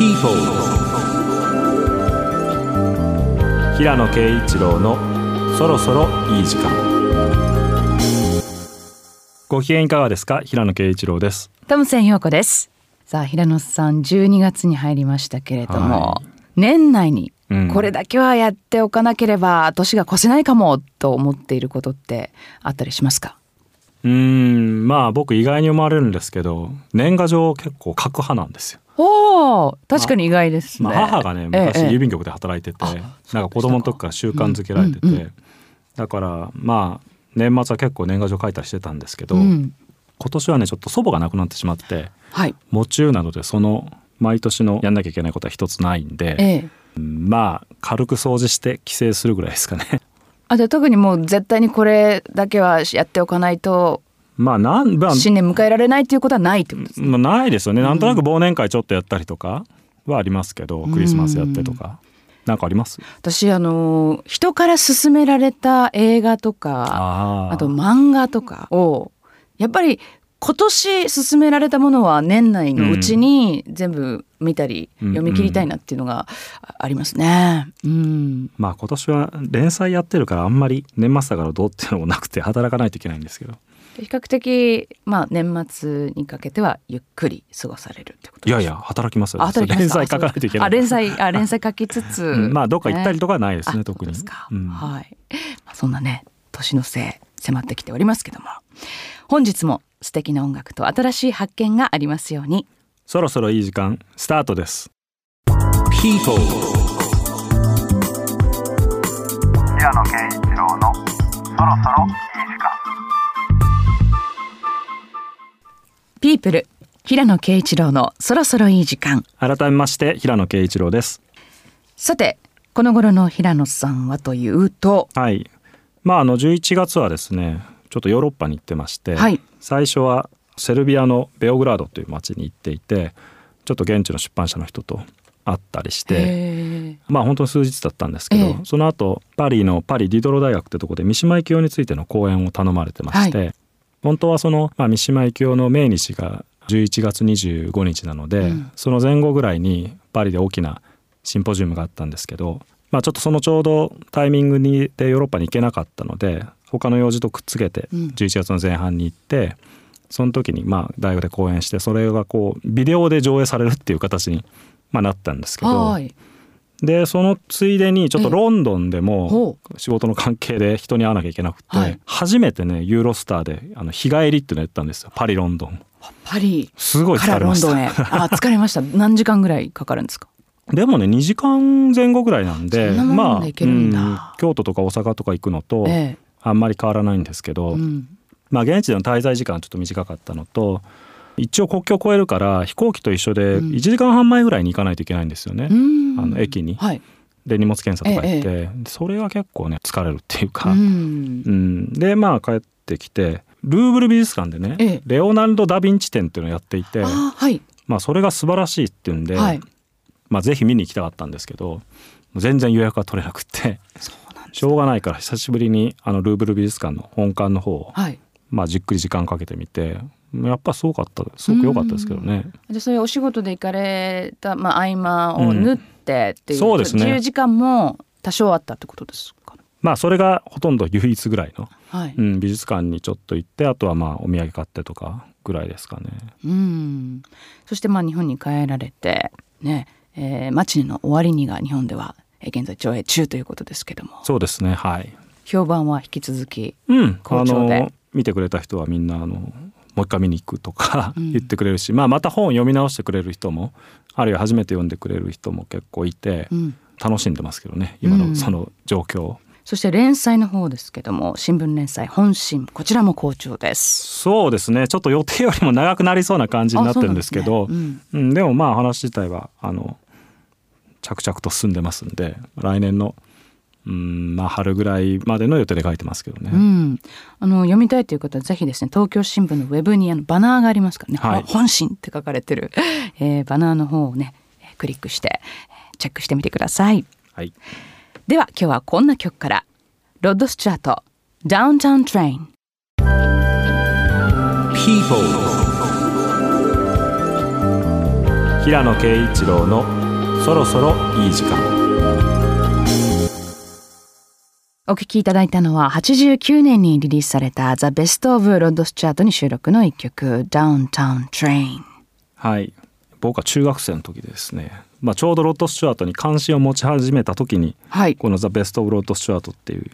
People 平野啓一郎のそろそろいい時間。ご機嫌いかがですか？平野啓一郎です。トムセン陽子です。さあ平野さん12月に入りましたけれども、は年内にうん。これだけはやっておかなければ年が越せないかもと思っていることってあったりしますか？うーんまあ僕意外に思われるんですけど年賀状結構書く派なんですよ、おお確かに意外ですね、まあ、母がね昔ええ。郵便局で働いてて、あなんか子供の時から習慣づけられてて、うんうんうん。だからまあ年末は結構年賀状書いたりしてたんですけど、うん、今年はねちょっと祖母が亡くなってしまってはい。喪中なのでその毎年のやんなきゃいけないことは一つないんで、ええ。まあ軽く掃除して帰省するぐらいですかね。あじゃあ特にもう絶対にこれだけはやっておかないとまあなん、まあ新年迎えられないっていうことはないってことですね。まあ、ないですよね。なんとなく忘年会ちょっとやったりとかはありますけど、クリスマスやってとか。なんかあります？私あの人から勧められた映画とかあと漫画とかをやっぱり今年勧められたものは年内のうちに全部見たりうん。読み切りたいなっていうのがありますね。うん、まあ今年は連載やってるからあんまり年末だからどうっていうのもなくて働かないといけないんですけど比較的まあ年末にかけてはゆっくり過ごされるってこといですやいや働きますよあ働きます。連載書かないといけない。あ連載あ連載書きつつ、う んまあどっか行ったりとかはないですねあ特に。そうですか、うん。はい、まあ、そんなね年のせい迫ってきておりますけども。本日も素敵な音楽と新しい発見がありますように。そろそろいい時間スタートです。People 平野啓一郎のそろそろピープル平野啓一郎のそろそろいい時間。改めまして平野啓一郎です。さてこの頃の平野さんはというと。はい。まああの11月はですねちょっとヨーロッパに行ってまして、はい。最初はセルビアのベオグラードという町に行っていてちょっと現地の出版社の人と会ったりしてへまあ本当に数日だったんですけど、ええ。その後パリのパリディドロ大学ってとこで三島由紀夫についての講演を頼まれてまして、本当はその、まあ、三島由紀夫の命日が11月25日なので、うんその前後ぐらいにパリで大きなシンポジウムがあったんですけど、まあ、ちょっとそのちょうどタイミングにでヨーロッパに行けなかったので他の用事とくっつけてうん11月の前半に行って、その時にまあ大学で講演してそれがこうビデオで上映されるっていう形に、まあ、なったんですけど。はいでそのついでにちょっとええ。ロンドンでもほ仕事の関係で人に会わなきゃいけなくて、はい。初めてねユーロスターであの日帰りっていうのやったんですよ。パリロンドン。パリ。すごい疲れましロンドンへ。たあ 疲れました。何時間ぐらいかかるんですか？でもね2時間前後ぐらいなんでまあうん京都とか大阪とか行くのとえあんまり変わらないんですけど、えうん。まあ現地での滞在時間はちょっと短かったのと一応国境を越えるから飛行機と一緒でうん。1時間半前ぐらいに行かないといけないんですよね、うん。あの駅に。はい。で荷物検査とか行って、えそれが結構ね疲れるっていうか、うん。うん、でまあ帰ってきてルーブル美術館でね、ええ。レオナルド・ダ・ヴィンチ展っていうのをやっていてあはい。まあそれが素晴らしいっていうんで、はい。まあぜひ見に行きたかったんですけど全然予約が取れなくってしょうがないから久しぶりにあのルーブル美術館の本館の方を、はい。まあ、じっくり時間かけてみてやっぱすごかったすごく良かったですけどね。でそういうお仕事で行かれた、まあ、合間を縫ってっていう,、そうですね。自由時間も多少あったってことですか？まあそれがほとんど唯一ぐらいの、はい、うん、美術館にちょっと行ってあとはまあお土産買ってとかぐらいですかね。うん、そしてまあ日本に帰られてね、えー、マチネの終わりにが日本ではえー現在上映中ということですけども。そうですねはい。評判は引き続きうん、あ好調で。の見てくれた人はみんなあのもう一回見に行くとかうん。言ってくれるし、まあ、また本を読み直してくれる人もあるいは初めて読んでくれる人も結構いて、うん。楽しんでますけどね今うん。のその状況。を、そして連載の方ですけども新聞連載本心こちらも好調です。そうですね。ちょっと予定よりも長くなりそうな感じになってるんですけどね。うん。でもまあ話自体はあの着々と進んでますんで来年のうんまあ春ぐらいまでの予定で書いてますけどね。うん、あの読みたいという方はぜひですね東京新聞のウェブにあのバナーがありますからね「はい。本心」って書かれてる、えーバナーの方をねえークリックしてえーチェックしてみてください。はい。では今日はこんな曲からロッド・スチュアート「ダウンタウン・トレイン。People 平野啓一郎のそろそろいい時間お聞きいただいたのは89年にリリースされた The Best of Rods チャートに収録の一曲 Downtown Train はい。僕は中学生の時ですね、まあ、ちょうどロッド・スチュアートに関心を持ち始めた時にはい。この「ザ・ベスト・オブ・ロッド・スチュアート」っていう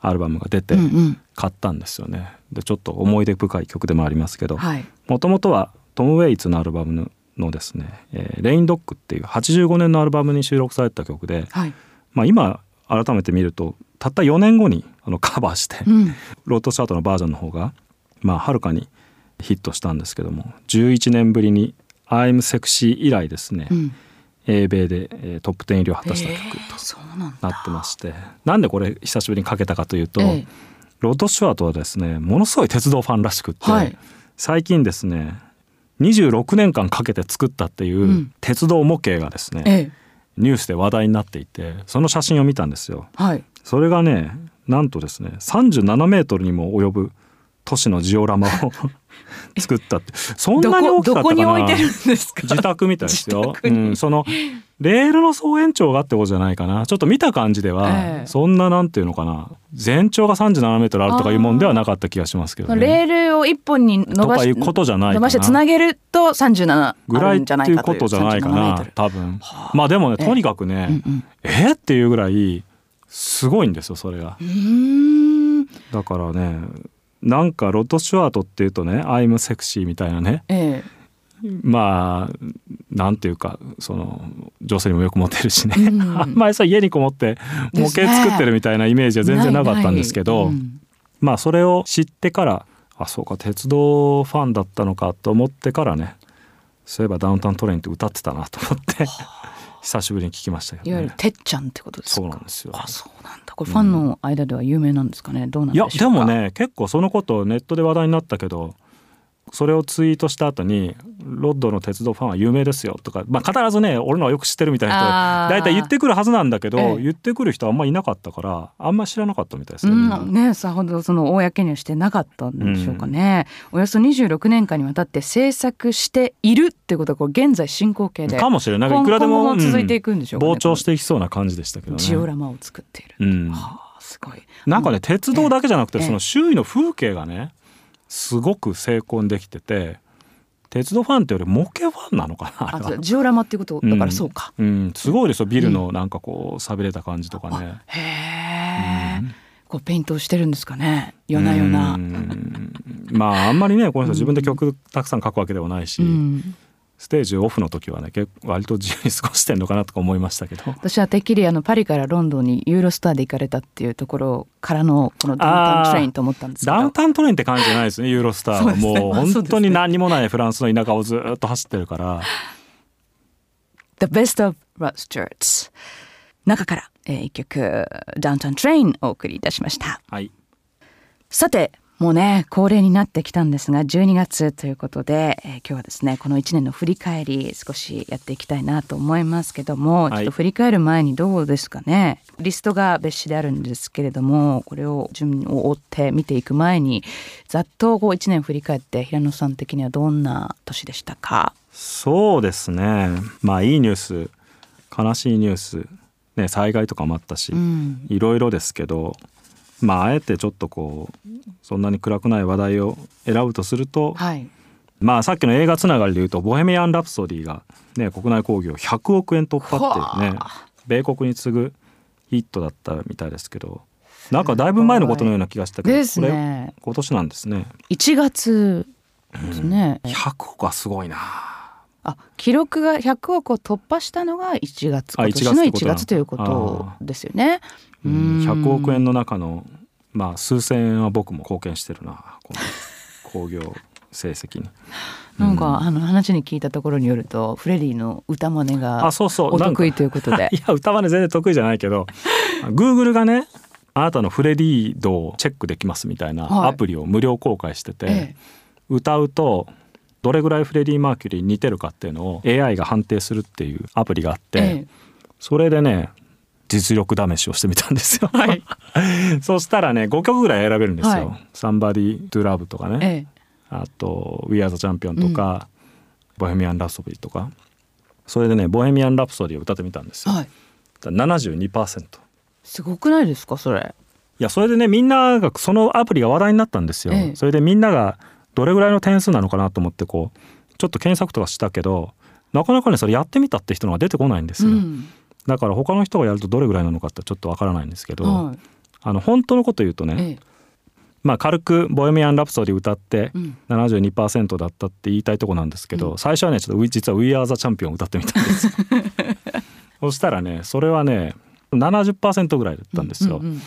アルバムが出てうんうん。買ったんですよね。でちょっと思い出深い曲でもありますけどはい。もともとはトム・ウェイツのアルバムののですね「えーレインドッグ」っていう85年のアルバムに収録された曲で、はい。まあ、今改めて見るとたった4年後にあのカバーして、うん。ロッド・スチュアートのバージョンの方がまあはるかにヒットしたんですけども11年ぶりに「I'm Sexy」以来ですね、うん。英米で、えートップ10入りを果たした曲となってまして、なんでこれ久しぶりにかけたかというと、ええ。ロッド・スチュアートはですねものすごい鉄道ファンらしくって、はい。最近ですね26年間かけて作ったっていううん。鉄道模型がですね、ええニュースで話題になっていてその写真を見たんですよ。はいそれがねなんとですね37メートルにも及ぶ都市のジオラマを 作ったって。そんどなに大きかったかな？自宅みたいですよ。うん、そのレールの総延長がってことじゃないかな？ちょっと見た感じでは、ええ。そんななんていうのかな？全長が37メートルあるとかいうもんではなかった気がしますけどね。レールを一本に伸ばしとことじゃない伸ばしてつなげると37あぐらいってるんじゃないいう。かということじゃないか37メートなル。多分。まあでもねええとにかくね、うんうん。えっていうぐらいすごいんですよそれが。だからねなんかロッド・スチュアートっていうとね「アイム・セクシー」みたいなね。えまあなんていうかその女性にもよくモテるしね、うん。あんまりさ家にこもって模型作ってるみたいなイメージは全然なかったんですけどうん。まあそれを知ってからあそうか鉄道ファンだったのかと思ってからねそういえばダウンタウントレインって歌ってたなと思って久しぶりに聞きましたけどね。いわゆる。てっちゃんってことですか？そうなんですよ。あそうなんだ。これファンの間では有名なんですかね？どうなんいでしょうか？やでもね結構そのことネットで話題になったけどそれをツイートした後に「ロッドの鉄道ファンは有名ですよ」とか、まあ、必ずね俺のはよく知ってるみたいな人大体言ってくるはずなんだけど、ええ。言ってくる人あんまいなかったからあんま知らなかったみたいですね。うん、ねさほどその公にはしてなかったんでしょうかね、およそ26年間にわたって制作しているってことはこれ現在進行形でかもしれない。今いくらでも続いていくんでしょうかねうん膨張していきそうな感じでしたけどね。ジオラマを作っている、うん。はあすごい。なんかね鉄道だけじゃなくてええ。その周囲の風景がねすごく成功できてて鉄道ファンってより模型ファンなのかなあジオラマっていうこと。だからそうか、うん、すごいですよ。ビルのなんかこう寂れた感じとかね。へえ、こうペイントをしてるんですかね。夜な夜な。うん。まああんまりねこの人自分で曲たくさん書くわけではないし、うんステージオフの時はね結構割と自由に過ごしてんのかなとか思いましたけど。私はてっきりあのパリからロンドンにユーロスターで行かれたっていうところからのこのダウンタウントレインと思ったんですけど。ダウンタウントレインって感じじゃないですねユーロスターは。もう本当に何にもないフランスの田舎をずっと走ってるから。The Best of Rod Stewart's 中から、えー、一曲ダウンタウントレインお送りいたしました。はい。さてもうね恒例になってきたんですが12月ということで、えー今日はですねこの1年の振り返り少しやっていきたいなと思いますけども、い。ちょっと振り返る前にどうですかね？リストが別紙であるんですけれどもこれを順を追って見ていく前にざっとこう1年振り返って平野さん的にはどんな年でしたか？そうですね。まあいいニュース悲しいニュース、ね、災害とかもあったし、うん。いろいろですけどまああえてちょっとこうそんなに暗くない話題を選ぶとすると、はい。まあさっきの映画つながりで言うと「ボヘミアン・ラプソディ」が、ね、国内興行100億円突破っていうね米国に次ぐヒットだったみたいですけどなんかだいぶ前のことのような気がしたけどこれね今年なんですね。1月ですね、100億はすごいなあ記録が100億を突破したのが1月あ今年の1 1月月ということですよね。うん100億円の中のまあ数千円は僕も貢献してるなこの興行成績に。なんか、あの話に聞いたところによるとフレディの歌真似があそうそう。お得意ということで。いや歌真似全然得意じゃないけど Google がねあなたのフレディ度をチェックできますみたいなはい。アプリを無料公開してて、ええ。歌うとどれぐらいフレディ・マーキュリーに似てるかっていうのを AI が判定するっていうアプリがあって、ええそれでね実力試しをしてみたんですよ。はい そしたらね5曲ぐらい選べるんですよ。はい Somebody to Love とかね、ええあと「We Are the Champion」とか「ボヘミアン・ラプソディ」とかそれでね「ボヘミアン・ラプソディ」を歌ってみたんですよ。はいだから72%。すごくないですかそれ？いやそれでねみんながそのアプリが話題になったんですよ。ええそれでみんながどれぐらいの点数なのかなと思ってこうちょっと検索とかしたけどなかなかねそれやってみたって人のが出てこないんですよ。うん。だから他の人がやるとどれぐらいなのかってちょっとわからないんですけど、はい。あの本当のこと言うとね、ええ。まあ軽く「ボヘミアン・ラプソディ」歌ってうん。72%だったって言いたいとこなんですけど、うん。最初はねちょっとう実は「We Are the Champion」を歌ってみたんですよ。そしたらねそれはね70%ぐらいだったんですよ、うんうん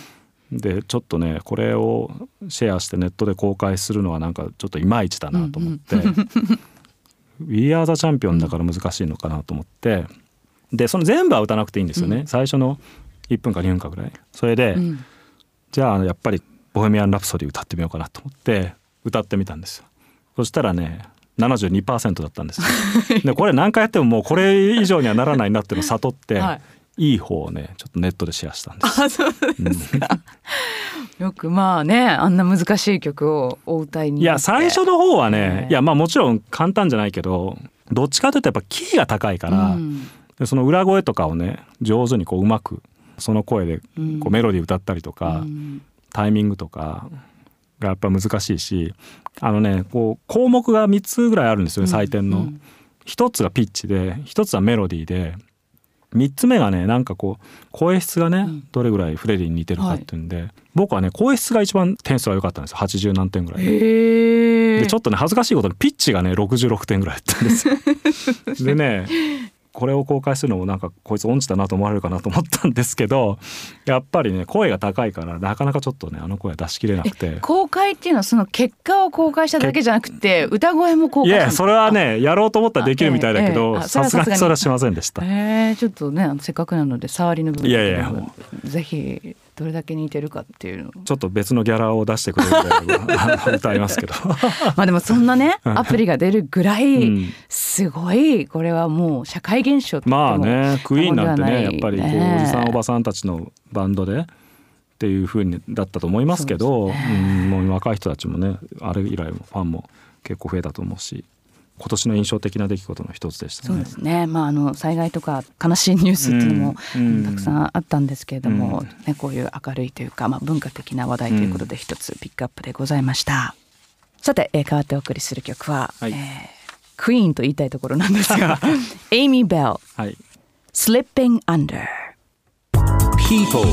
でちょっとねこれをシェアしてネットで公開するのはなんかちょっといまいちだなと思って「We Are the Champion」だから難しいのかなと思って。でその全部は歌わなくていいんですよね、うん。最初の1分か2分かぐらい。それで、うん。じゃあやっぱり「ボヘミアン・ラプソディ」歌ってみようかなと思って歌ってみたんですよ。そしたらね72%だったんですよ。でこれ何回やってももうこれ以上にはならないなっていうのを悟って、はいい、い方をねちょっとネットでシェアしたんです。あそうですか。よくまあねあんな難しい曲をお歌いにいや最初の方はね、ええ。いやまあもちろん簡単じゃないけどどっちかというとやっぱキーが高いから、うん。でその裏声とかをね上手にこううまくその声でうん。こうメロディー歌ったりとか、うん。タイミングとかがやっぱ難しいしあのねこう項目が3つぐらいあるんですよね採点の。うん。1つがピッチで1つはメロディーで3つ目がねなんかこう声質がね、うんどれぐらいフレディに似てるかっていうんで、僕はね声質が一番点数が良かったんですよ80何点ぐらいで。ちょっとね恥ずかしいことにピッチがね66点ぐらいだったんですよ。でねこれを公開するのもなんかこいつ音痴だなと思われるかなと思ったんですけどやっぱりね声が高いからなかなかちょっとねあの声は出しきれなくて。公開っていうのはその結果を公開しただけじゃなくて 歌声も公い開したんですかやそれはねやろうと思ったらできるみたいだけどさすがに。にそれはしませんでした。えー、ちょっとねせっかくなので触りの部分いやいや。もぜひどれだけ似てるかっていうの。をちょっと別のギャラを出してくれるんで 歌いますけど。まあでもそんなねアプリが出るぐらういん。すごいこれはもう社会現象ってまあねクイーンなんてねやっぱりこうねおじさんおばさんたちのバンドでっていう風にだったと思いますけどそうね。うんもう若い人たちもねあれ以来もファンも結構増えたと思うし今年の印象的な出来事の一つでしたね。そうで。すね、まあ、あの災害とか悲しいニュースっていうのも、うん。たくさんあったんですけれども、うん。ね、こういう明るいというか、まあ、文化的な話題ということで一つピックアップでございました。さて、えー、代わってお送りする曲は、はい。えークイーンと言いたいところなんですがエイミー・ ベルはい「Slipping Under」People,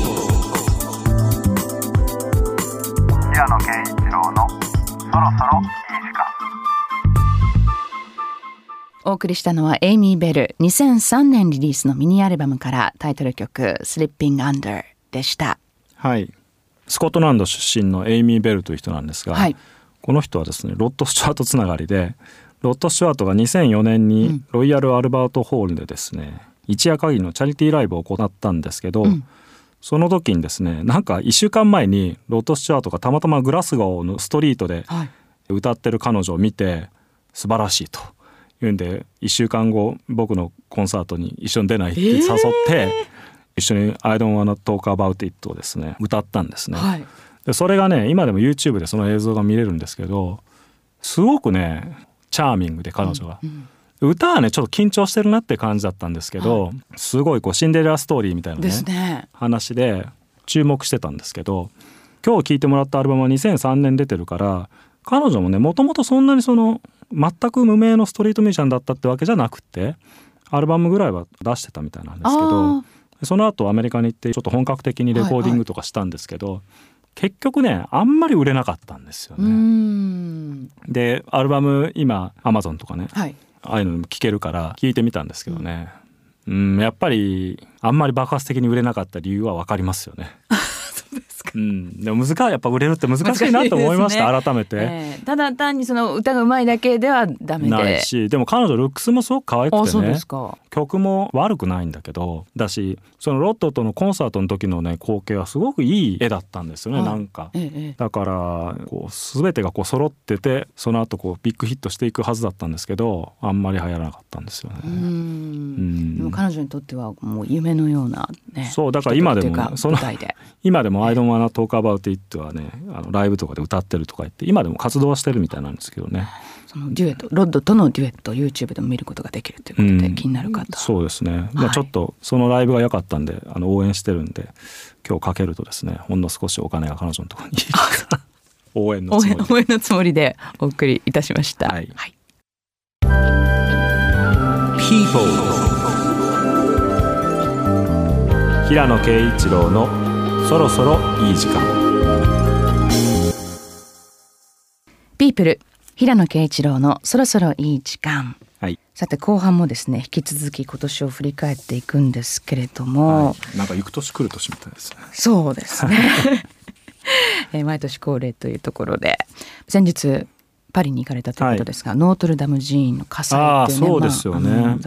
平野啓一郎のそろそろお送りしたのはエイミー・ベル2003年リリースのミニアルバムからタイトル曲「Slipping Under」でした。はい。スコットランド出身のエイミー・ベルという人なんですが、はい。この人はですねロッド・スチュワートつながりでロッド・スチュワートが2004年にロイヤル・アルバート・ホールでですね、一夜限りのチャリティーライブを行ったんですけど、ん。その時にですねなんか1週間前にロッド・スチュワートがたまたまグラスゴーのストリートではい。歌ってる彼女を見て素晴らしいというんで1週間後僕のコンサートに一緒に出ないって誘って、一緒に「I don't wanna talk about it」をですね歌ったんですね。はい。でそれがね今でも YouTube でその映像が見れるんですけどすごくねチャーミングで彼女が、歌はねちょっと緊張してるなって感じだったんですけど、すごいこうシンデレラストーリーみたいなねね。話で注目してたんですけど今日聴いてもらったアルバムは2003年出てるから彼女もねもともとそんなにその全く無名のストリートミュージシャンだったってわけじゃなくてアルバムぐらいは出してたみたいなんですけどあその後アメリカに行ってちょっと本格的にレコーディングとかしたんですけど、結局ねあんまり売れなかったんですよね。ん。でアルバム今アマゾンとかねはい。ああいうのも聴けるから聞いてみたんですけどね、うん、やっぱりあんまり爆発的に売れなかった理由は分かりますよね。ですか？うん、でも難やっぱ売れるって難しいなと思いました、難しいです改めて。ええただ単にその歌が上手いだけではダメで。ないしでも彼女ルックスもすごく可愛くあ、てねそうですか。曲も悪くないんだけどだしそのロットとのコンサートの時のね光景はすごくいい絵だったんですよね、はいなんか。ええええだからこう全てがこう揃っててその後こうビッグヒットしていくはずだったんですけどあんまり流行らなかったんですよね。うーうんん。でも彼女にとってはもう夢のようなね。そうだから今でもひとときというかその。今でも「I don't wanna talk about it」はねあのライブとかで歌ってるとか言って今でも活動はしてるみたいなんですけどね。そのデュエットロッドとのデュエット YouTube でも見ることができるということで、うん。気になる方そうですね、まあ、はいちょっとそのライブが良かったんであの応援してるんで今日かけるとですねほんの少しお金が彼女のところに応援の応つもりで。援応援のつもりでお送りいたしました。はい。はい。People. 平野啓一郎のそろそろいい時間。ピープル平野啓一郎のそろそろいい時間。はい、さて後半もですね引き続き今年を振り返っていくんですけれども、はい、なんか行く年来る年みたいですね。そうですね、えー毎年恒例というところで。先日パリに行かれたということですが、ノートルダム寺院の火災っていうねそうですよね、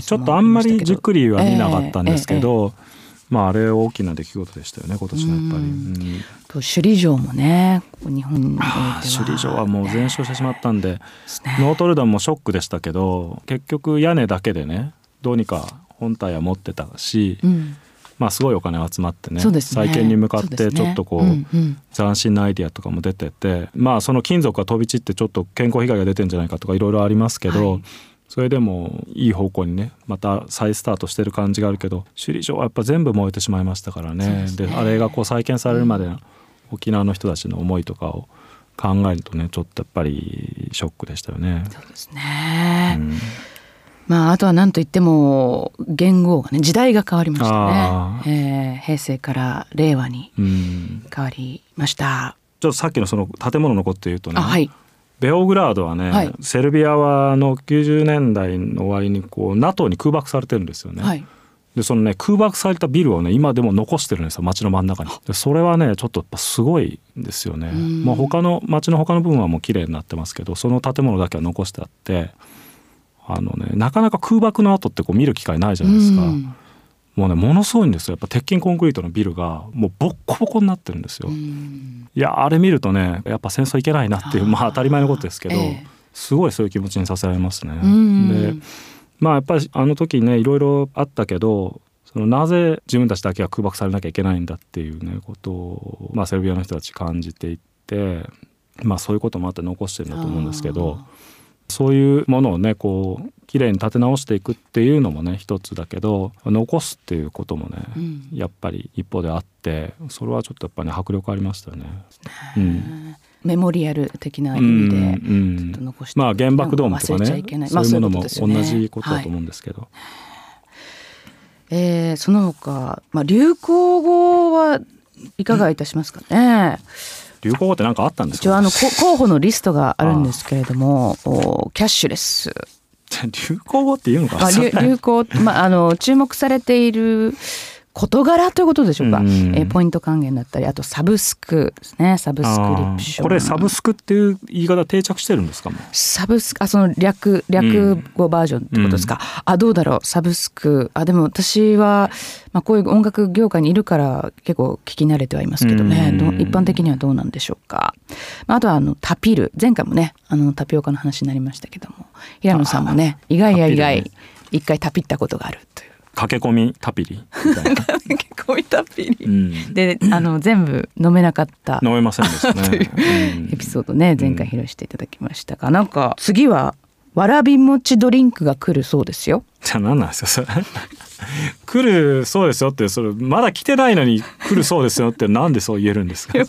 ちょっとあんまりじっくりは見なかったんですけえええど、まああれ大きな出来事でしたよね今年のやっぱり、と首里城もね日本においては。首里城はもう全焼してしまったんで、ね。ノートルダムもショックでしたけど結局屋根だけでねどうにか本体は持ってたし、うん。まあすごいお金集まってねね。再建に向かってちょっとこう、うんうん。斬新なアイディアとかも出ててまあその金属が飛び散ってちょっと健康被害が出てんじゃないかとかいろいろありますけど、はいそれでもいい方向にねまた再スタートしてる感じがあるけど首里城はやっぱ全部燃えてしまいましたからね。でね。あれがこう再建されるまでの沖縄の人たちの思いとかを考えるとねちょっとやっぱりショックでしたよね。そうですね、うん。まああとは何と言っても元号がね時代が変わりましたあね、えー平成から令和にうん。変わりました、ちょっとさっきのその建物のこと言うとね、あはいベオグラードはね、はい。セルビアはあの90年代の終わりにこう NATO に空爆されてるんですよね。はい。でそのね空爆されたビルをね今でも残してるんですよ街の真ん中に。でそれはねちょっとやっぱすごいですよね。ん。まあ他の街の他の部分はもう綺麗になってますけどその建物だけは残してあってあのねなかなか空爆の後ってこう見る機会ないじゃないですか、うんもうねものすごいんですよ。やっぱ鉄筋コンクリートのビルがもうボッコボコになってるんですよ、うん。いやあれ見るとねやっぱ戦争いけないなっていうまあ当たり前のことですけど、ええ。すごいそういう気持ちにさせられますね。うん。でまあやっぱりあの時ねいろいろあったけどそのなぜ自分たちだけが空爆されなきゃいけないんだっていうねことを、まあ、セルビアの人たち感じていって、まあ、そういうこともあって残してるんだと思うんですけどそういうものをねこうきれいに立て直していくっていうのもね一つだけど残すっていうこともね、うん。やっぱり一方であってそれはちょっとやっぱり、ね、迫力ありましたよね。うん。メモリアル的な意味でうんちょっと残してまあ原爆ドームとかねそういうものも同じことだと思うんですけど、えーその他、まあ、流行語はいかがいたしますかね？流行語って何かあったんですか？一応あのこ候補のリストがあるんですけれども、おキャッシュレス、流行語っていうのか 流行、まあ、あの注目されている事柄ということでしょうか、うん。えーポイント還元だったりあとサブスクですね。サブスクリプション。これサブスクっていう言い方定着してるんですか？サブスクあその略略語バージョンってことですか、あどうだろう？サブスク。あでも私は、まあ、こういう音楽業界にいるから結構聞き慣れてはいますけどね、うん。一般的にはどうなんでしょうか、まあ、あとはあのタピル。前回もねあのタピオカの話になりましたけども。平野さんもね意外や意外、一回タピったことがあるという駆け込みタピリみたいな、結構タピリ、うん、であの全部飲めなかった。飲めませんでしたね。エピソードね前回披露していただきましたが、なんか次はわらび餅ドリンクが来るそうですよ。じゃあ何なんですよそれ。来るそうですよってそれまだ来てないのに来るそうですよってなんでそう言えるんですか？わ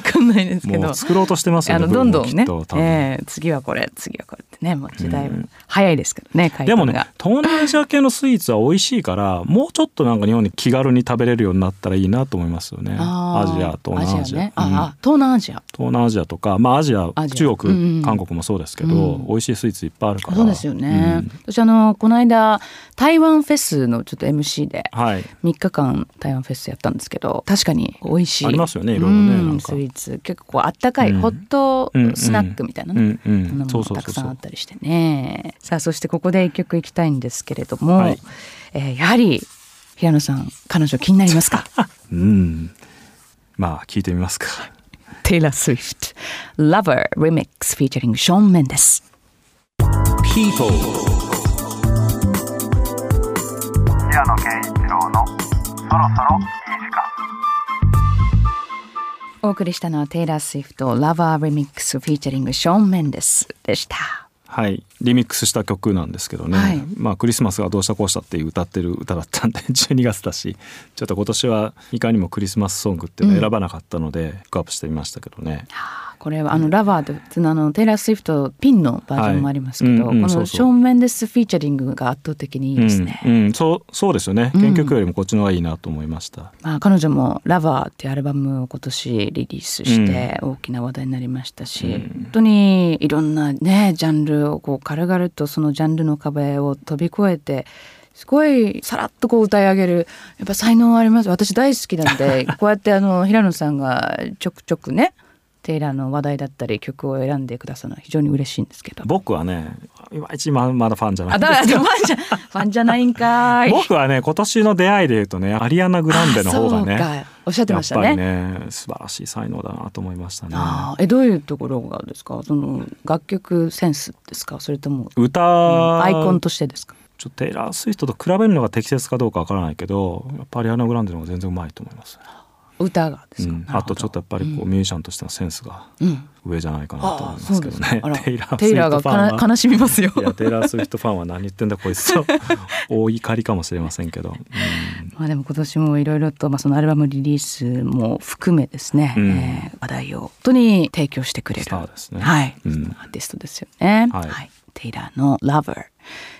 かんない。ですけど。もう。作ろうとしてますよねあのどんどんね。えー次はこれ次はこれってねもう時代早いですからね回でもね。東南アジア系のスイーツは美味しいからもうちょっとなんか日本に気軽に食べれるようになったらいいなと思いますよね。アージア東南アジアね。あ、うん。あ東南アジア。東南アジアとかまあアジア。中国、うんうん。韓国もそうですけど、うん。美味しいスイーツいっぱいあるから。そうですよね。うん。私あのこの間台湾フェスのちょっと MC ではい。3日間台湾フェスやったんですけど確かに美味しいありますよねいろいろねうんなんか。スイーツ結構こうあったかい、うん。ホットスナックみたいなね、うんうん。ものそうもたくさんあったりしてね。さあそしてここで一曲いきたいんですけれども、はい。えーやはり平野さん彼女気になりますか？うん。まあ聞いてみますか。Taylor Swift Lover Remix featuring Shawn Mendes People. 平野啓一郎のそろそろいい時間。お送りしたのはテイラー・スウィフト「ラバー・リミックス」フィーチャリングショーン・メンデスでした。はい。リミックスした曲なんですけどね、はい。まあクリスマスがどうしたこうしたっていう歌ってる歌だったんで 12月だしちょっと今年はいかにもクリスマスソングっていうのを選ばなかったので、ピックアップしてみましたけどねこれはあのラバーで普通のあのテイラー・スウィフトピンのバージョンもありますけど、はい。うんうんこのショーン・メンデスフィーチャリングが圧倒的にいいですね。うんうんそうそうですよね。原曲よりもこっちの方がいいなと思いました、まあ、彼女も「ラバー」ってアルバムを今年リリースして大きな話題になりましたし、本当にいろんなねジャンルをこう軽々とそのジャンルの壁を飛び越えてすごいさらっとこう歌い上げるやっぱ才能あります。私大好きなんで こうやってあの平野さんがちょくちょくねテイラーの話題だったり曲を選んでくださるのは非常に嬉しいんですけど。僕はねいまいちままだファンじゃないあだからファンじゃファンじゃないんかーい。僕はね今年の出会いで言うとねアリアナ・グランデの方がねおっしゃってましたやっぱりね。ね素晴らしい才能だなと思いましたね。えどういうところがですか？その楽曲センスですか？それとも、歌、アイコンとしてですか？ちょっとテイラー・スウィフトと比べるのが適切かどうかわからないけどやっぱりアリアナ・グランデの方が全然うまいと思います、歌がですか、うん、あとちょっとやっぱりこう、ミュージシャンとしてのセンスがうん。上じゃないかなと思いますけどね。テイラー・テイラーが悲しみますよ。いやテイラー・スウィフトファンは何言ってんだこいつ。と大怒りかもしれませんけど、うん。まあでも今年もいろいろと、まあ、そのアルバムリリースも含めですね、うん。えー話題を本当に提供してくれるね。はいうん。アーティストですよね、はい。テイラーの「Lover」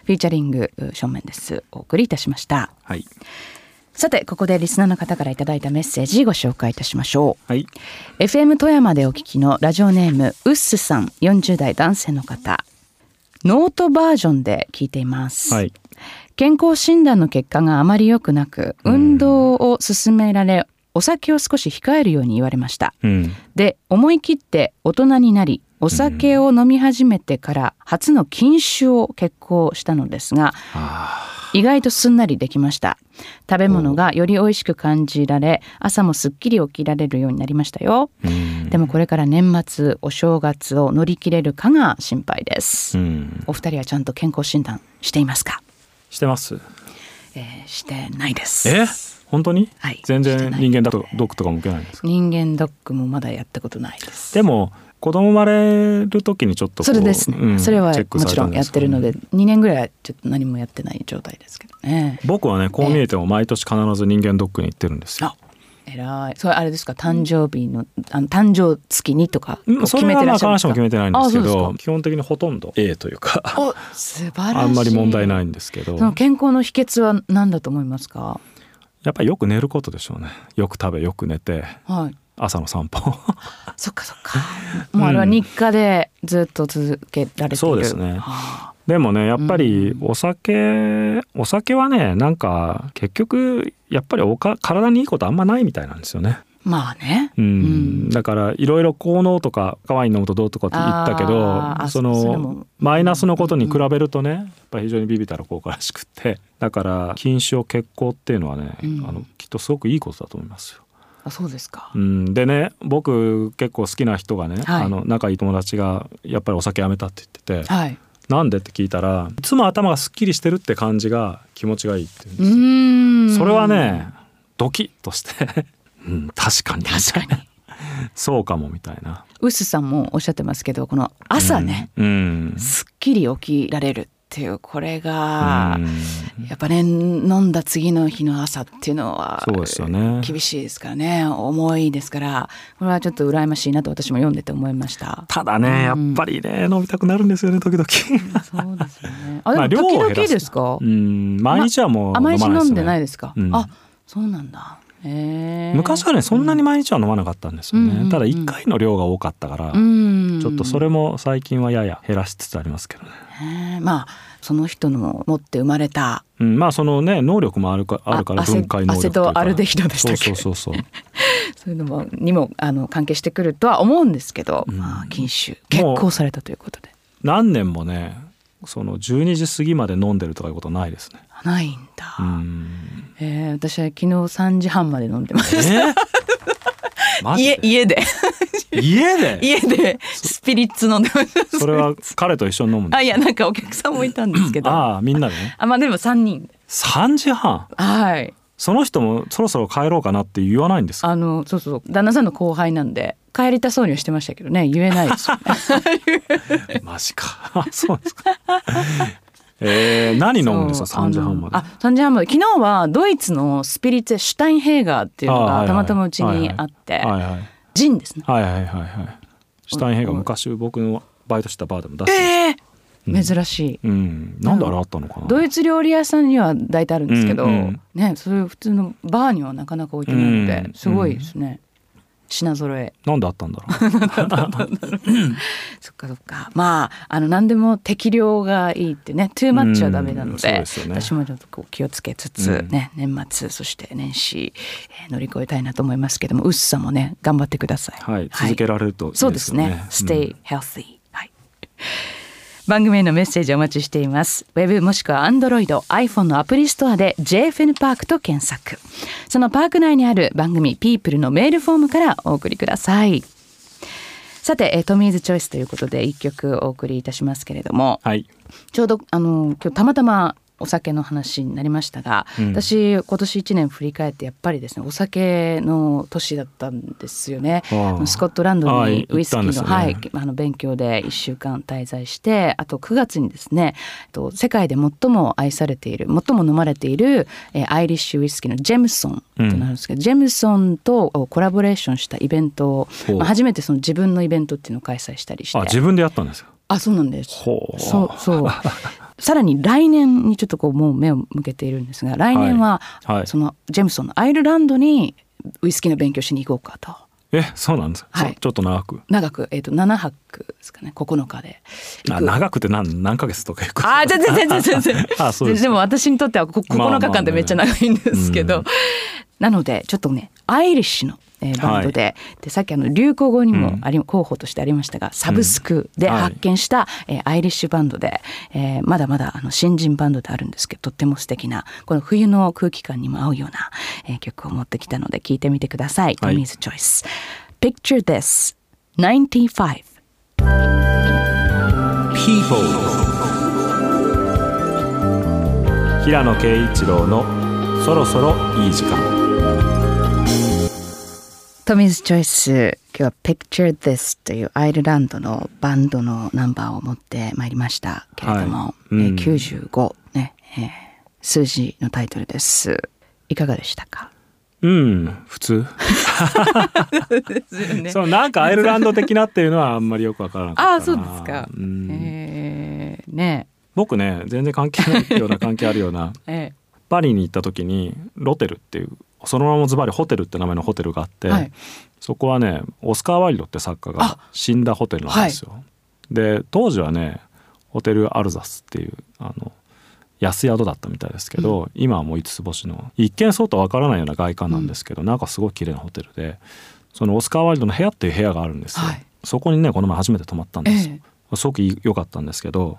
フィーチャリング正面です。お送りいたしました。はいさてここでリスナーの方からいただいたメッセージご紹介いたしましょう。はい。FM 富山でお聞きのラジオネームウッスさん40代男性の方。ノートバージョンで聞いています、はい。健康診断の結果があまり良くなく運動を勧められお酒を少し控えるように言われました。うん。で思い切って大人になりお酒を飲み始めてから初の禁酒を決行したのですが意外とすんなりできました。食べ物がより美味しく感じられ朝もすっきり起きられるようになりましたよ。うん。でもこれから年末お正月を乗り切れるかが心配です、うん。お二人はちゃんと健康診断していますか、してます。えーしてないです。え？本当に、はい。全然人間だとドックとかも受けないんですか？人間ドックもまだやったことないです。でも子供生まれる時にちょっとこそうれですね、うんそれはもちろんやってるので2年ぐらいはちょっと何もやってない状態ですけどね。僕はねこう見えても毎年必ず人間ドックに行ってるんですよ。あ。偉い。それあれですか？誕生日のあの誕生月にとかうん。そ決めてらっしゃるんですか？必ずしも決めてないんですけど基本的にほとんど。A というか。お素晴らしい。あんまり問題ないんですけど。その健康の秘訣は何だと思いますか？やっぱりよく寝ることでしょうね。よく食べよく寝て。はい朝の散歩。そっかそっか。もうあれは日課でずっと続けられている。そうですね。はでもねやっぱりお酒お酒はねなんか結局やっぱりおか体にいいことあんまないみたいなんですよね。あまあね。うん。うん。だからいろいろ効能とか赤ワイン飲むとどうとかって言ったけどそのも。マイナスのことに比べるとねやっぱり非常にビビたる効果らしくって。だから禁酒を決行っていうのはね、うん。あのきっとすごくいいことだと思いますよ。あそうですか。うん、でね僕結構好きな人がね、はい。あの仲いい友達がやっぱりお酒やめたって言ってて、はい。なんでって聞いたらいつも頭がすっきりしてるって感じが気持ちがいいって言うんうですよ。それはねドキッとして、うん、確かに。確かに。そうかもみたいな。ウスさんもおっしゃってますけどこの朝ね、うん、うん。すっきり起きられるっていうこれが、うん。やっぱね飲んだ次の日の朝っていうのはそうですよね。厳しいですからね。重いですからこれはちょっと羨ましいなと私も読んでて思いました。ただねやっぱりね飲みたくなるんですよね時々。そうですよね。あでまあも時々ですか？うん毎日はもうあ毎日飲んでないですか？うん。あそうなんだ。昔はねそんなに毎日は飲まなかったんですよね、うんうんうん。ただ1回の量が多かったから、うん。ちょっとそれも最近はやや減らしつつありますけどね、まあその人の持って生まれたうん、まあそのね能力もあるかあるから分解能力とアルデヒドでしたっけ？そうそうそうそう。そういうのもにもあの関係してくるとは思うんですけど、うん。まあ禁酒決行されたということで。何年もねその12時過ぎまで飲んでるとかいうことないですね。ないんだ。うん。えー私は昨日3時半まで飲んでまえした。マジ家で家で家で？家で。スピリッツ飲んでました。それは彼と一緒に飲むんですあいやなんかお客さんもいたんですけど。あああみんなで？ねまあでも3人。3時半？はい。その人もそろそろ帰ろうかなって言わないんですか？あのそうそう旦那さんの後輩なんで帰りたそうにはしてましたけどね。言えないです。よ ねマジか。あそうですか。えー、何飲むんですか？そう3時半まで。あのあ3時半まで。昨日はドイツのスピリッツェシュタインヘーガーっていうのあはいはいがたまたまうちにあって。はいはいジンですね。はいはいはいはい。シュタインヘイが昔僕のバイトしたバーでも出してるえー、珍しい。うん。なんであれあったのかな。ドイツ料理屋さんには大体あるんですけど、うんうんねそういう普通のバーにはなかなか置いてないので、うん。すごいですね、品揃え。なんであったんだろう。そっかそっか。まああの何でも適量がいいってね。トゥーマッチはダメなので,、ね。私もちょっとこう気をつけつつ、うん。ね年末そして年始、えー乗り越えたいなと思いますけども薄さもね頑張ってください。はい続けられるといいそうですね。Stay healthy、はい。番組へのメッセージお待ちしています。ウェブもしくは Android、iPhone のアプリストアで JFN パークと検索。そのパーク内にある番組 People のメールフォームからお送りください。さて、えートミーズチョイスということで一曲お送りいたしますけれども、はいちょうどあの今日たまたまお酒の話になりましたが、うん。私今年1年振り返ってやっぱりですねお酒の年だったんですよね。スコットランドにウイスキーの、ね。はい、あの勉強で1週間滞在してあと9月にですねえっと世界で最も愛されている最も飲まれている、えーアイリッシュウイスキーのジェムソンっていうのがあるんですけど、ジェムソンとコラボレーションしたイベントを、まあ、初めてその自分のイベントっていうのを開催したりして。あ自分でやったんですか？あそうなんです。そうそう。さらに来年にちょっとこうもう目を向けているんですが来年はそのジェムソンのアイルランドにウイスキーの勉強しに行こうかと。えそうなんですか、はい。そちょっと長く。長く、えー、と7泊ですかね。9日で。あ長くて何何ヶ月とかいあー全然全然全然。あそうですでも私にとってはこまあまあ9日間でめっちゃ長いんですけど、うん。なのでちょっとねアイリッシュの、えーバンドで,、でさっきあの流行語にもあり、候補としてありましたがサブスクではい。発見した、えーアイリッシュバンドで、えーまだまだあの新人バンドであるんですけどとっても素敵なこの冬の空気感にも合うような、えー曲を持ってきたので聴いてみてください。トはい。ミーズチョイス Picture this 95 People. 平野啓一郎のそろそろいい時間。トミーズチョイス今日は Picture This というアイルランドのバンドのナンバーを持ってまいりました。けれども、はい。うん。えー95ね、えー数字のタイトルです。いかがでしたか？うん普通。そうなんかアイルランド的なっていうのはあんまりよくわからなかああそうですか、うん。えー。ね僕ね全然関係ないような関係あるような。えパリに行った時にロテルっていうそのままズバリホテルって名前のホテルがあって、はい。そこはねオスカー・ワイルドって作家が死んだホテルなんですよ。で当時はねホテルアルザスっていうあの安宿だったみたいですけど、今はもう5つ星の一見そうとはわからないような外観なんですけど、なんかすごい綺麗なホテルでそのオスカー・ワイルドの部屋っていう部屋があるんですよ。はい。そこにねこの前初めて泊まったんです。よ。え。すごく良かったんですけど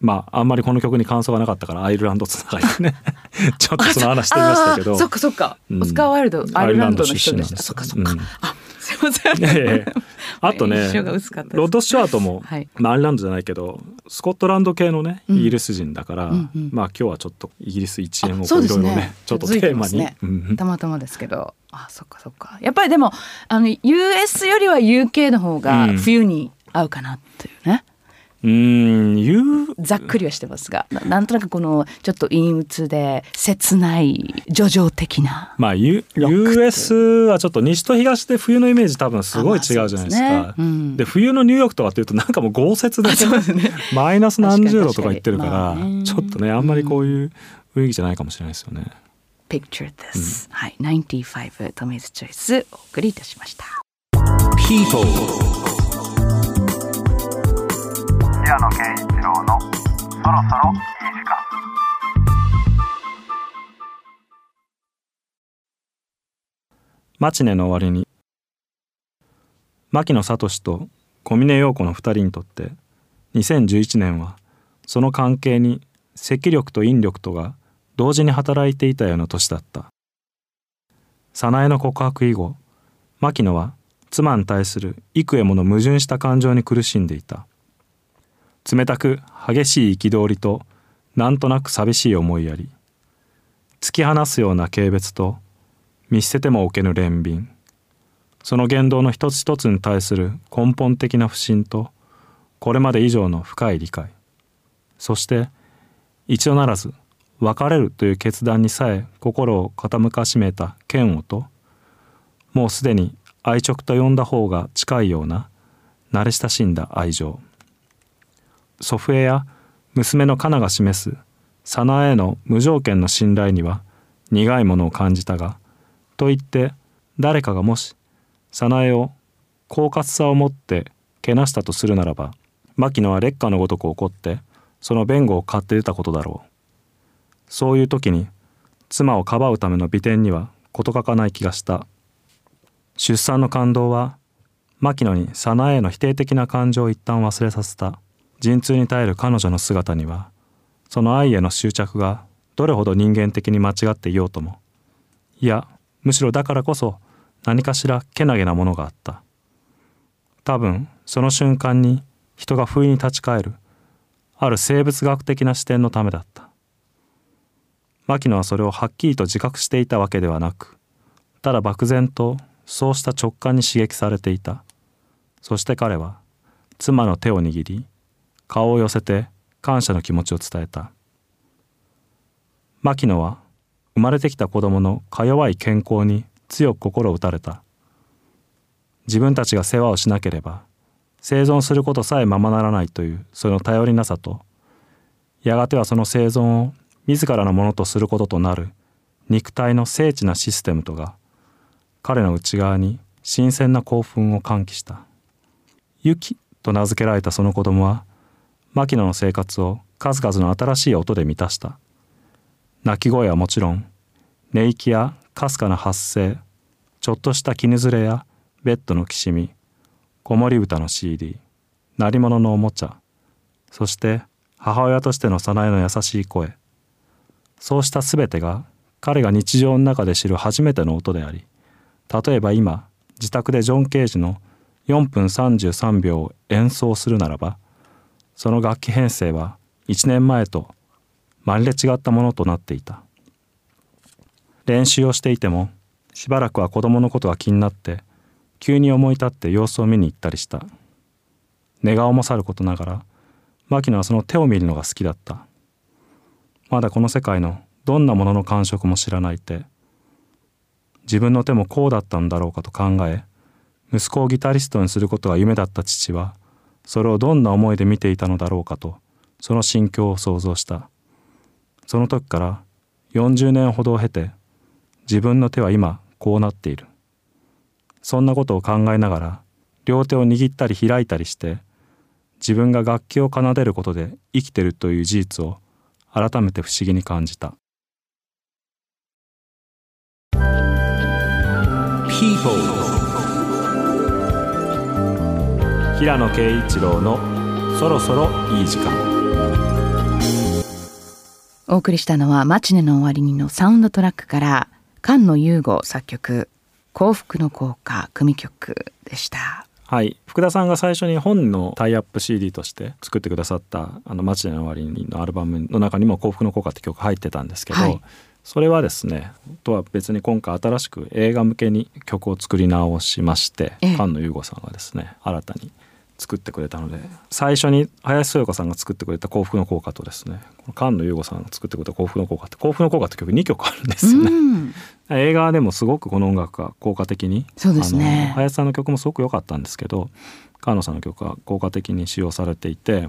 まああんまりこの曲に感想がなかったからアイルランドつながりでね ちょっとその話してみましたけど。そっかそっか、うん。オスカー・ワイルドアイルランドの人でした。そっかそっか、うん。あすいません。いやいやいや。あとねロッド・スチュワートも、はい。まあ、アイルランドじゃないけどスコットランド系のねうん。イギリス人だから、うんうんまあ今日はちょっとイギリス一円をいろいろね ちょっとテーマに、ねうん。たまたまですけど。あそっかそっか。やっぱりでもあの US よりは UK の方がうん。冬に合うかなっていうね、うーん言う。ざっくりはしてますがななんとなくこのちょっと陰鬱で切ない叙情的な。まあ、US はちょっと西と東で冬のイメージ多分すごい違うじゃないですあまあ。ですねうん。で冬のニューヨークとかっていうとなんかもう豪雪でマイナス何十度とか言ってるからまあね。ちょっとねあんまりこういう雰囲気じゃないかもしれないですよね。Picture this、はい95トミーズチョイスお送りいたしました。People. 平野啓一郎のそろそろいい時間マチネの終わりに。牧野聡と小峰陽子の二人にとって2011年はその関係に赤力と引力とが同時に働いていたような年だった。早苗の告白以後牧野は妻に対する幾重もの矛盾した感情に苦しんでいた。冷たく激しい憤りとなんとなく寂しい思いやり。突き放すような軽蔑と見捨てても置けぬ憐憫。その言動の一つ一つに対する根本的な不信とこれまで以上の深い理解。そして一度ならず別れるという決断にさえ心を傾かしめた嫌悪ともうすでに愛直と呼んだ方が近いような慣れ親しんだ愛情。祖父江や娘のカナが示す早苗への無条件の信頼には苦いものを感じたがと言って誰かがもし早苗を狡猾さを持ってけなしたとするならば牧野は劣化のごとく怒ってその弁護を買って出たことだろう。そういう時に妻をかばうための美点には事欠かない気がした。出産の感動は牧野に早苗への否定的な感情を一旦忘れさせた。陣痛に耐える彼女の姿にはその愛への執着がどれほど人間的に間違っていようともいやむしろだからこそ何かしらけなげなものがあった。多分その瞬間に人が不意に立ち返るある生物学的な視点のためだった。牧野はそれをはっきりと自覚していたわけではなくただ漠然とそうした直感に刺激されていた。そして彼は妻の手を握り顔を寄せて感謝の気持ちを伝えた。牧野は生まれてきた子供のか弱い健康に強く心を打たれた。自分たちが世話をしなければ生存することさえままならないというその頼りなさとやがてはその生存を自らのものとすることとなる肉体の精緻なシステムとが彼の内側に新鮮な興奮を喚起した「ユキ」と名付けられたその子供は牧野の生活を数々の新しい音で満たした。鳴き声はもちろん寝息やかすかな発声ちょっとした絹ずれやベッドのきしみ子守歌の CD 鳴り物のおもちゃそして母親としての早苗の優しい声。そうした全てが彼が日常の中で知る初めての音であり例えば今自宅でジョン・ケージの4分33秒を演奏するならばその楽器編成は1年前とまるで違ったものとなっていた。練習をしていてもしばらくは子供のことが気になって急に思い立って様子を見に行ったりした。寝顔もさることながら牧野はその手を見るのが好きだった。まだこの世界のどんなものの感触も知らない手自分の手もこうだったんだろうかと考え息子をギタリストにすることが夢だった父はそれをどんな思いで見ていたのだろうかとその心境を想像した。その時から40年ほどを経て自分の手は今こうなっている。そんなことを考えながら両手を握ったり開いたりして自分が楽器を奏でることで生きてるという事実を改めて不思議に感じた。People. 平野啓一郎のそろそろいい時間。お送りしたのはマチネの終わりにのサウンドトラックから菅野優吾作曲幸福の効果組曲でした。はい。福田さんが最初に本のタイアップ CD として作ってくださった「あのマチネの終わりに」のアルバムの中にも「幸福の効果」って曲入ってたんですけど、はい。それはですねとは別に今回新しく映画向けに曲を作り直しましてええ。菅野優吾さんがですね新たに作ってくれたので最初に林そよかさんが作ってくれた「幸福の効果」とですね菅野優吾さんが作ってくれた「幸福の効果」って「幸福の効果」って曲2曲あるんですよね。うん。映画でもすごくこの音楽が効果的にそうですね。林さんの曲もすごく良かったんですけど菅野さんの曲は効果的に使用されていて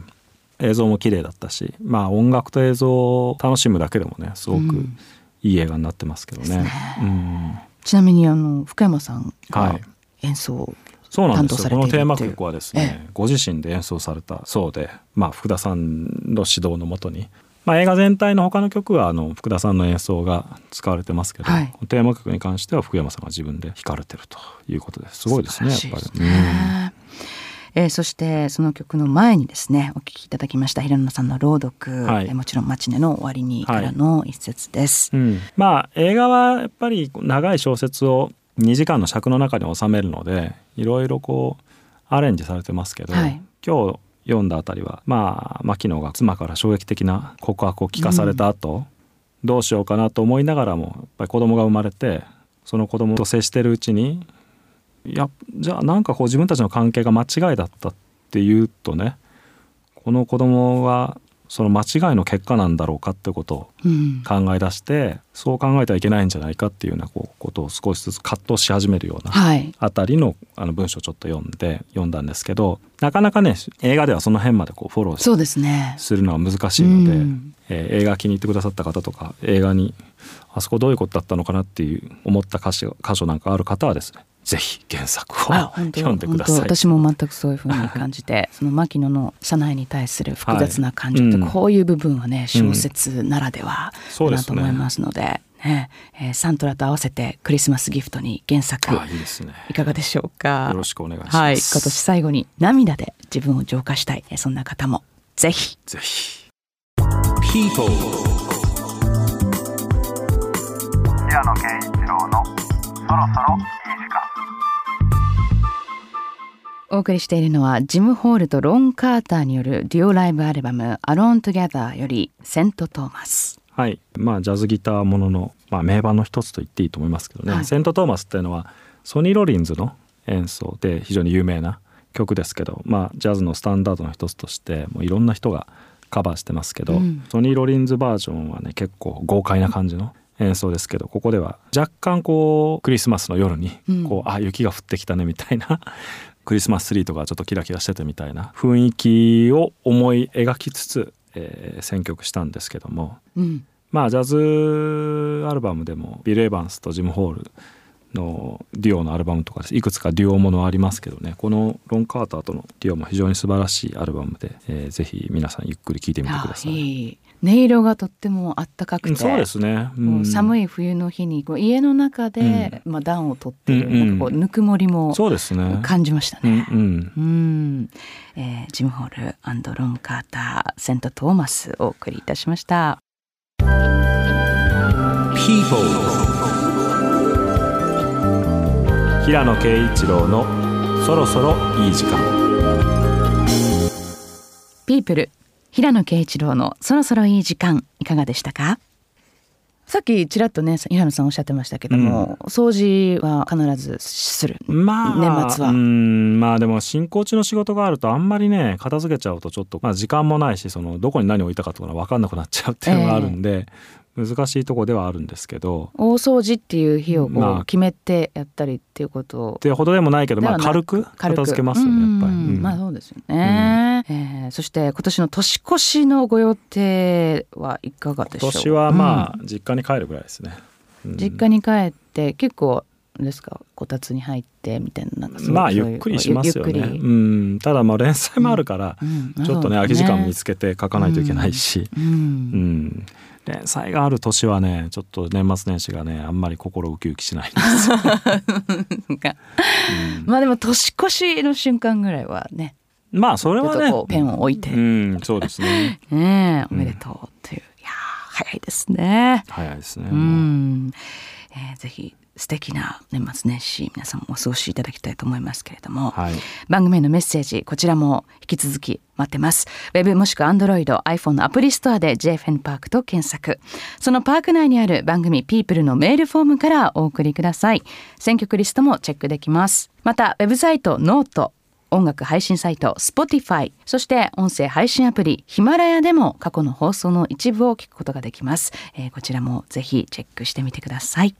映像も綺麗だったしまあ音楽と映像を楽しむだけでもねすごくうん。いい映画になってますけどね。ですね。うん。ちなみにあの福山さんがはい。演奏そうなんですよ。このテーマ曲はですね、ご自身で演奏されたそうで、まあ、福田さんの指導のもとに、まあ、映画全体の他の曲はあの福田さんの演奏が使われてますけど、はい。テーマ曲に関しては福山さんが自分で弾かれてるということですごいですねやっぱり。えーそしてその曲の前にですねお聴きいただきました平野さんの朗読、はい。えーもちろん「マチネの終わりに」からの一節です。うん。まあ映画はやっぱり長い小説を2時間の尺の中に収めるのでいろいろこうアレンジされてますけど、はい。今日読んだあたりはまあ牧野が妻から衝撃的な告白を聞かされた後、どうしようかなと思いながらもやっぱり子供が生まれてその子供と接してるうちにいやじゃあなんかこう自分たちの関係が間違いだったっていうとねこの子供がその間違いの結果なんだろうかってことをうん。考え出してそう考えてはいけないんじゃないかっていうようなこうことを少しずつ葛藤し始めるようなはい。あたりのあの文章をちょっと読んで読んだんですけどなかなかね映画ではその辺までこうフォローそうですね。するのは難しいので、うん。えー映画気に入ってくださった方とか映画にあそこどういうことだったのかなっていう思った箇所箇所なんかある方はですねぜひ原作をあ 本当読んでください。本当私も全くそういうふうに感じて その牧野の社内に対する複雑な感情ってはいうんこういう部分はね、小説ならではだなと思いますのでねえーサントラと合わせてクリスマスギフトに原作あいいですね。いかがでしょうか？よろしくお願いします。はい今年最後に涙で自分を浄化したいえーそんな方もぜひぜひ。People. 平野啓一郎のそろそろお送りしているのはジム・ホールとロン・カーターによるデュオライブアルバム「Alone Together」より「セント・トーマス。はい、まあジャズギターものの、まあ、名盤の一つと言っていいと思いますけどね、はい。セント・トーマスっていうのはソニー・ロリンズの演奏で非常に有名な曲ですけど、まあ、ジャズのスタンダードの一つとしてもういろんな人がカバーしてますけど、うん。ソニー・ロリンズバージョンはね結構豪快な感じの演奏ですけどここでは若干こうクリスマスの夜にうん。こう、あ雪が降ってきたねみたいなクリスマスツリーとかちょっとキラキラしててみたいな雰囲気を思い描きつつ、えー選曲したんですけども。うんまあジャズアルバムでもビル・エヴァンスとジム・ホールのデュオのアルバムとかです。いくつかデュオものありますけどね。このロン・カーターとのデュオも非常に素晴らしいアルバムで、えーぜひ皆さんゆっくり聴いてみてください。あいい。音色がとってもあったかくて。そうですね、うん。寒い冬の日にこう家の中で、まあ、暖を取っている、うんうんなんかこうぬくもりもそうですね。感じましたうんね。うん。うん、えージム・ホールロン・カーターセント・トーマスお送りいたしました。People. 平野啓一郎のそろそろいい時間。ピープル平野啓一郎のそろそろいい時間いかがでしたか？さっきちらっとね平野さんおっしゃってましたけども、掃除は必ずする、まあ年末は。うん。まあでも進行中の仕事があるとあんまりね片付けちゃうとちょっと、まあ、時間もないしそのどこに何を置いたかとか分かんなくなっちゃうっていうのがあるんで、難しいとこではあるんですけど大掃除っていう日をこうまあ決めてやったりっていうこと。をってほどでもないけど、まあ、軽く片付けますよねやっぱり。うんうんまあそうですよね、えーそして今年の年越しのご予定はいかがでしょう？今年はまあ実家に帰るぐらいですね。うん。実家に帰って結構ですか？こたつに入ってみたいななんかそうまあゆっくりしますよね。うん、ただまあ連載もあるから、うん。ちょっとね空き時間見つけて書かないといけないし、ううん。ん、連載がある年はねちょっと年末年始がねあんまり心ウキウキしないです。なんかまあでも年越しの瞬間ぐらいはねまあそれはねペンを置いて、うん、そうですね。ねえおめでとうという、いやー早いですね。早いですね。うもん、えーぜひ素敵な年末年始皆さんもお過ごしいただきたいと思いますけれども、うはい。番組へのメッセージこちらも引き続き待ってます。ウェブもしくは Android、iPhone のアプリストアで JFN パークと検索。そのパーク内にある番組 People のメールフォームからお送りください。選曲リストもチェックできます。またウェブサイトノート音楽配信サイト Spotify そして音声配信アプリヒマラヤでも過去の放送の一部を聞くことができます、えーこちらもぜひチェックしてみてください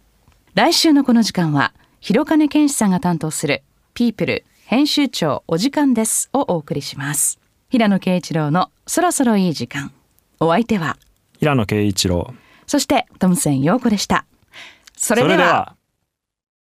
来週のこの時間は広金健志さんが担当するピープル編集長お時間ですをお送りします。平野啓一郎のそろそろいい時間。お相手は平野啓一郎。そしてトムセン陽子でした。そそれでは